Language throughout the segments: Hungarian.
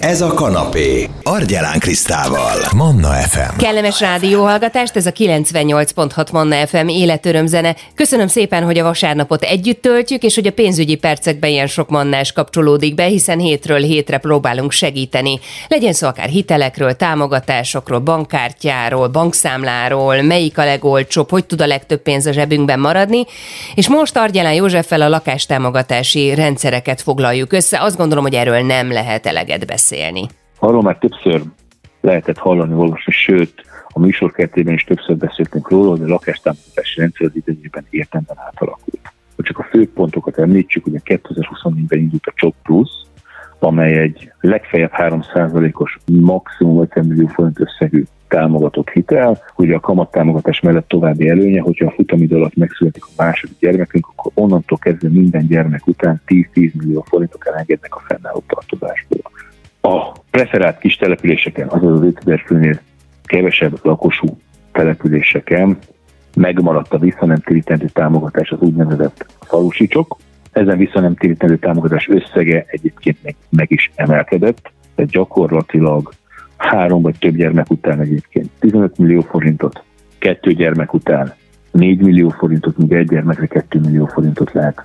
Ez a kanapé. Argyelán Krisztával. Manna FM. Kellemes rádióhallgatást, ez a 98.6 Manna FM életörömzene. Köszönöm szépen, hogy a vasárnapot együtt töltjük, és hogy a pénzügyi percekben ilyen sok mannás kapcsolódik be, hiszen hétről hétre próbálunk segíteni. Legyen szó akár hitelekről, támogatásokról, bankkártyáról, bankszámláról, melyik a legolcsóbb, hogy tud a legtöbb pénz a zsebünkben maradni. És most Argyelán Józseffel a lakástámogatási rendszereket foglaljuk össze. Azt gondolom, hogy erről nem lehet eleget beszélni. Arról már többször lehetett hallani, olvasni, sőt, a műsor keretében is többször beszéltünk róla, hogy a lakástámogatási rendszer az időben értemben átalakult. Hogy csak a fő pontokat említsük, ugye 2024-ben indult a CSOK Plus, amely egy legfeljebb 3%-os maximum 50 millió forint összegű támogatott hitel. Ugye a kamattámogatás mellett további előnye, hogyha a futamidő alatt megszületik a második gyermekünk, akkor onnantól kezdve minden gyermek után 10-10 millió forintot elengednek a fennálló tartozásból. A preferált kis településeken, azaz az 5000 főnél kevesebb lakosú településeken megmaradt a visszanemtérítendő támogatás az úgynevezett falusicsok. Ezen visszanemtérítendő támogatás összege egyébként meg, meg is emelkedett, tehát gyakorlatilag három vagy több gyermek után egyébként 15 millió forintot, kettő gyermek után 4 millió forintot, míg egy gyermekre 2 millió forintot lehet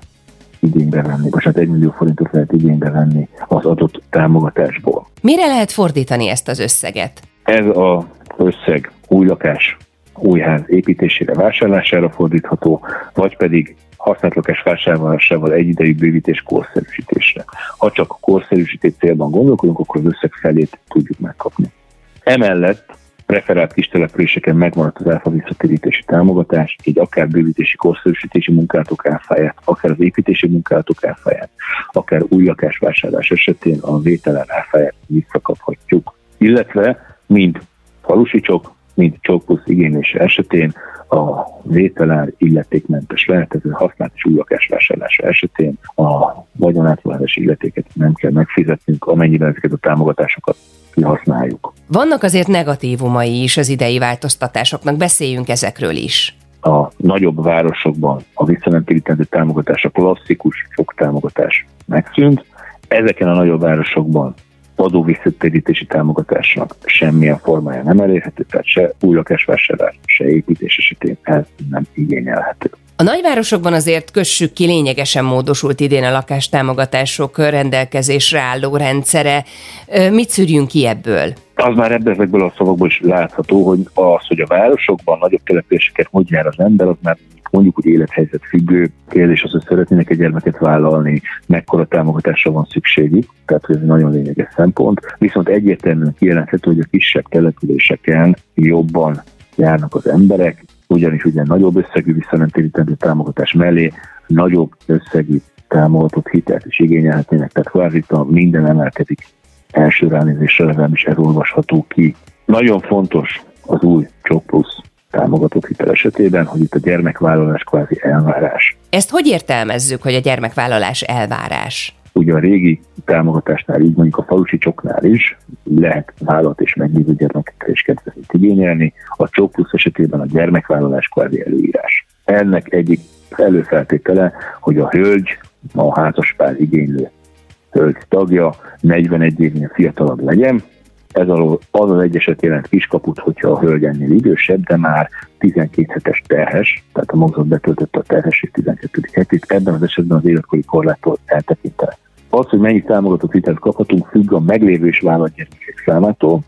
igénybe venni, vagy hát 1 millió forintot lehet igénybe venni az adott támogatásból. Mire lehet fordítani ezt az összeget? Ez az összeg új lakás, új ház építésére, vásárlására fordítható, vagy pedig használt lakás vásárlásával egyidejű bővítés korszerűsítésre. Ha csak a korszerűsítés célban gondolkodunk, akkor az összeg felét tudjuk megkapni. Emellett preferált kis településeken megmaradt az áfa visszatérítési támogatás, így akár bővítési korszerűsítési munkálatok áfáját, akár az építési munkálatok áfáját, akár új lakásvásárlás esetén a vételen áfáját visszakaphatjuk. Illetve mind falusicsok, mint csókpusz igénylése esetén a vételár illetékmentes lehet, ez a használt és új lakásvásárlása esetén a vagyonátvalási illetéket nem kell megfizetnünk, amennyiben ezeket a támogatásokat kihasználjuk. Vannak azért negatívumai is az idei változtatásoknak, beszéljünk ezekről is a nagyobb városokban a visszanemtérítendő támogatás, a klasszikus támogatás megszűnt. Ezeken a nagyobb városokban adó visszatérítési támogatásnak semmilyen formája nem elérhető, tehát se új lakásvásárlás, se építés esetén ez nem igényelhető. A nagyvárosokban azért kössük ki lényegesen módosult idén a lakástámogatások rendelkezésre álló rendszere. Mit szűrjünk ki ebből? Az már ebből ezekből a szavakból is látható, hogy az, hogy a városokban nagyobb településeket hogy jár az ember, az már mondjuk úgy élethelyzet függő kérdés az, hogy szeretnének egy gyermeket vállalni, mekkora támogatásra van szükségük, tehát ez egy nagyon lényeges szempont. Viszont egyértelműen kijelenthető, hogy a kisebb településeken jobban járnak az emberek, ugyanis ugye nagyobb összegű visszanemtérítendő támogatás mellé nagyobb összegű támogatott hitelt is igényelhetnének, tehát kvázi minden emelkedik első ránézésre legalábbis ez olvasható ki. Nagyon fontos az új Csok Plusz támogatott hitel esetében, hogy itt a gyermekvállalás kvázi elvárás. Ezt hogy értelmezzük, hogy a gyermekvállalás elvárás? Ugye a régi támogatásnál, így mondjuk a falusi csoknál is lehet vállalat és megbízó gyermekekre is kedvezményt igényelni, a csok plusz esetében a gyermekvállalás kvázi előírás. Ennek egyik előfeltétele, hogy a hölgy, a házaspár igénylő hölgy tagja 41 évnél fiatalabb legyen, ez alól az az egy eset jelent kiskaput, hogyha a hölgy ennél idősebb, de már 12 hetes terhes, tehát a magzat betöltötte a terhesség 12. hetét, ebben az esetben az életkori korláttól eltekintve. Az, hogy mennyi támogatott hitelt kaphatunk, függ a meglévő és vállalt gyermekek számától.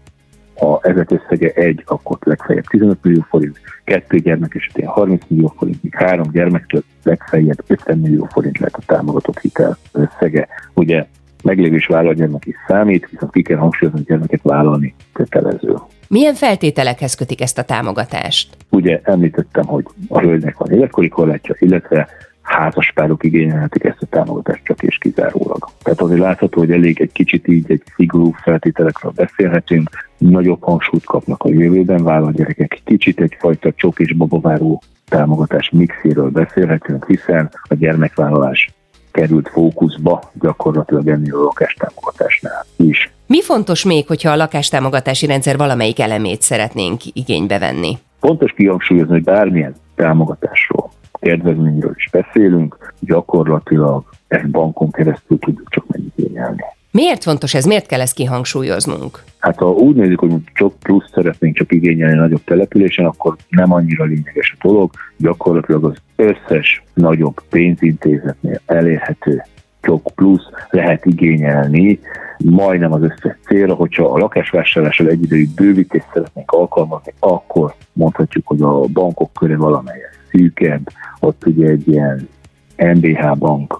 Ha ezek összege egy, akkor legfeljebb 15 millió forint, kettő gyermek esetén 30 millió forint, míg három gyermektől legfeljebb 50 millió forint lehet a támogatott hitel összege. Ugye meglévés vállalatgyermek is számít, viszont ki kell hangsúlyozni, hogy gyermeket vállalni kötelező. Milyen feltételekhez kötik ezt a támogatást? Ugye említettem, hogy a hölgynek van életkori korlátja, illetve házaspárok igényelhetik ezt a támogatást csak és kizárólag. Tehát azért látható, hogy elég egy kicsit így egy szigorú feltételekről beszélhetünk, nagyobb hangsúlyt kapnak a jövőben vállalt gyerekek, kicsit egyfajta csok és babaváró támogatás mixéről beszélhetünk, hiszen a gyermekvállalás került fókuszba gyakorlatilag ennél a lakástámogatásnál is. Mi fontos még, hogyha a lakástámogatási rendszer valamelyik elemét szeretnénk igénybe venni? Fontos kihangsúlyozni, hogy bármilyen támogatásról, kedvezményről is beszélünk, gyakorlatilag egy bankon keresztül tudjuk csak megigényelni. Miért fontos ez? Miért kell ezt kihangsúlyoznunk? Hát ha úgy nézzük, hogy csak plusz szeretnénk csak igényelni nagyobb településen, akkor nem annyira lényeges a dolog. Gyakorlatilag az összes nagyobb pénzintézetnél elérhető csak plusz lehet igényelni majdnem az összes célra, hogyha a lakásvásárlással egyidejű bővítést szeretnénk alkalmazni, akkor mondhatjuk, hogy a bankok köre valamelyes szűkebb, ott ugye egy ilyen MBH bank,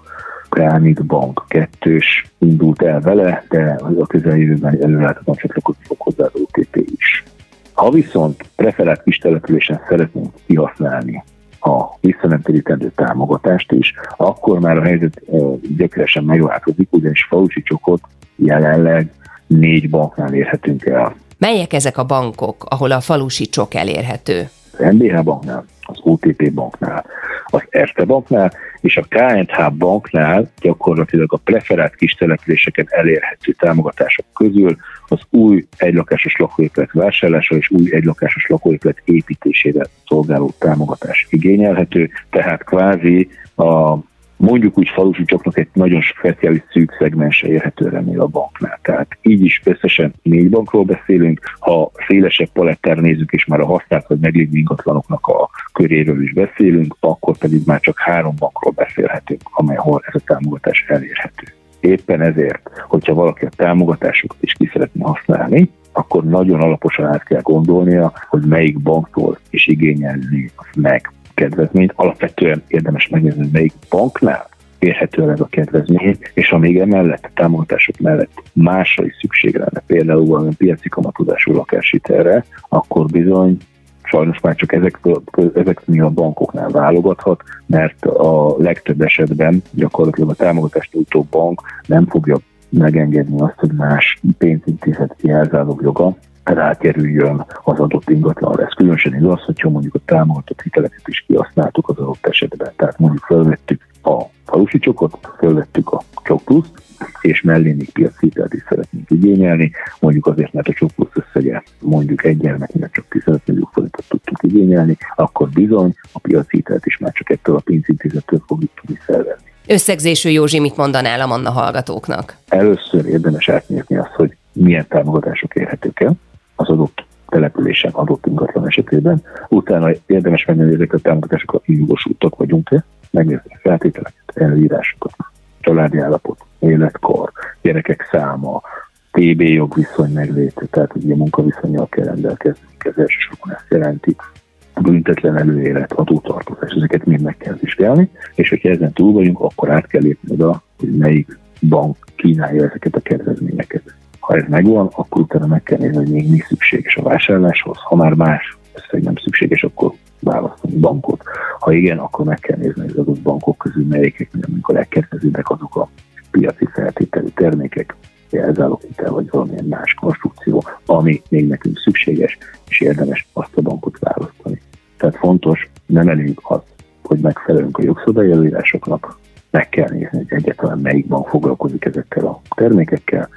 Granit Bank kettős indult el vele, de a közeljövőben előreláthatóan csatlakozni fog hozzá az OTP is. Ha viszont preferált kis településen szeretnénk kihasználni a visszanemtérítendő támogatást is, akkor már a helyzet gyökeresen megváltozik, ugyanis falusi csokot jelenleg négy banknál érhetünk el. Melyek ezek a bankok, ahol a falusi csok elérhető? Az MBH banknál, az OTP banknál, az Erste banknál és a KNH banknál gyakorlatilag a preferált kis településeken elérhető támogatások közül az új egylakásos lakóépület vásárlása és új egylakásos lakóépület építésére szolgáló támogatás igényelhető, tehát kvázi a mondjuk úgy falusi csoknak egy nagyon speciális szűk szegmense érhető remél a banknál. Tehát így is összesen négy bankról beszélünk, ha szélesebb palettár nézzük, és már a használt vagy meglévő ingatlanoknak a köréről is beszélünk, akkor pedig már csak három bankról beszélhetünk, amelyhol ez a támogatás elérhető. Éppen ezért, hogyha valaki a támogatásokat is ki szeretne használni, akkor nagyon alaposan át kell gondolnia, hogy melyik banktól is igényelni meg kedvezményt. Alapvetően érdemes megnézni, melyik banknál érhető el ez a kedvezmény, és ha még emellett a támogatások mellett másra is szükség lenne, például valami piaci kamatozású lakáshitelre, akkor bizony sajnos már csak ezekről, ezeknél a bankoknál válogathat, mert a legtöbb esetben gyakorlatilag a támogatást nyújtó bank nem fogja megengedni azt, hogy más pénzintézet jelzálog joga rákerüljön az adott ingatlanra. Ez különösen igaz, hogyha mondjuk a támogatott hiteleket is kihasználtuk az adott esetben. Tehát mondjuk felvettük a falusi csokot, felvettük a csok és mellé még hitelt is szeretnénk igényelni, mondjuk azért, mert a csok plusz összege mondjuk egy gyermeknek csak 15 millió forintot tudtuk igényelni, akkor bizony a hitelt is már csak ettől a pénzintézettől fogjuk tudni felvenni. Összegzésű Józsi, mit mondanál a Manna hallgatóknak? Először érdemes átnézni azt, hogy milyen támogatások érhetők el, az adott településen adott ingatlan esetében. Utána érdemes megnézni, hogy ezek a támogatásokat jogosultak vagyunk-e, megnézni a feltételeket, előírásokat, családi állapot, életkor, gyerekek száma, TB jogviszony megléte, tehát ugye munkaviszonyjal kell rendelkezni, ez elsősorban ezt jelenti, büntetlen előélet, adótartozás, ezeket mind meg kell vizsgálni, és hogyha ezen túl vagyunk, akkor át kell lépni oda, hogy melyik bank kínálja ezeket a kedvezményeket. Ha ez megvan, akkor utána meg kell nézni, hogy még mi szükséges a vásárláshoz. Ha már más összeg nem szükséges, akkor választani bankot. Ha igen, akkor meg kell nézni, az adott bankok közül melyikek, a legkedvezőbbek azok a piaci feltételű termékek, jelzálók hitel vagy valamilyen más konstrukció, ami még nekünk szükséges, és érdemes azt a bankot választani. Tehát fontos, nem elég az, hogy megfelelünk a jogszabályi előírásoknak, meg kell nézni, hogy egyáltalán melyik bank foglalkozik ezekkel a termékekkel,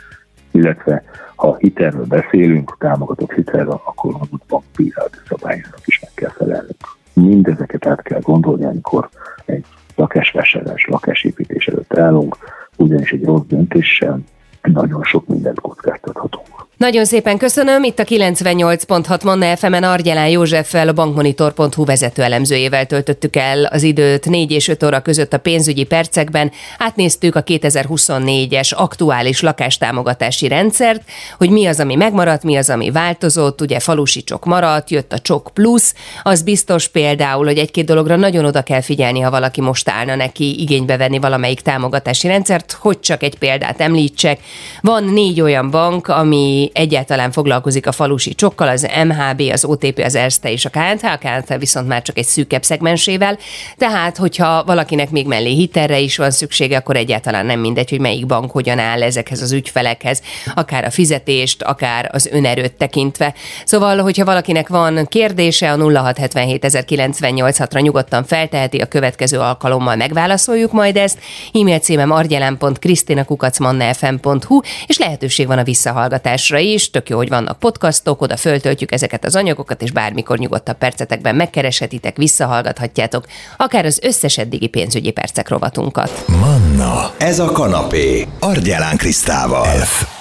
illetve ha hitelről beszélünk, támogatott hitelről, akkor az bank bírálati szabályának is meg kell felelnünk. Mindezeket át kell gondolni, amikor egy lakásvásárlás, lakásépítés előtt állunk, ugyanis egy rossz döntéssel nagyon sok mindent kockáztathatunk. Nagyon szépen köszönöm. Itt a 98.6 Manna FM-en Argyelán Józseffel, a bankmonitor.hu vezető elemzőjével töltöttük el az időt 4 és 5 óra között a pénzügyi percekben. Átnéztük a 2024-es aktuális lakástámogatási rendszert, hogy mi az, ami megmaradt, mi az, ami változott. Ugye falusi csok maradt, jött a csok plusz. Az biztos például, hogy egy-két dologra nagyon oda kell figyelni, ha valaki most állna neki igénybe venni valamelyik támogatási rendszert, hogy csak egy példát említsek. Van négy olyan bank, ami egyáltalán foglalkozik a falusi csokkal, az MHB, az OTP, az Erste és a KNT, a KNT viszont már csak egy szűkebb szegmensével, tehát hogyha valakinek még mellé hitelre is van szüksége, akkor egyáltalán nem mindegy, hogy melyik bank hogyan áll ezekhez az ügyfelekhez, akár a fizetést, akár az önerőt tekintve. Szóval, hogyha valakinek van kérdése, a 0677 ra nyugodtan felteheti, a következő alkalommal megválaszoljuk majd ezt. E-mail címem argyelem.krisztinakukacmannafm.hu, és lehetőség van a visszahallgatásra is. Tök jó, hogy vannak podcastok, oda föltöltjük ezeket az anyagokat, és bármikor nyugodtabb percetekben megkereshetitek, visszahallgathatjátok, akár az összes eddigi pénzügyi percek rovatunkat. Manna, ez a kanapé, Argyelán Krisztával. F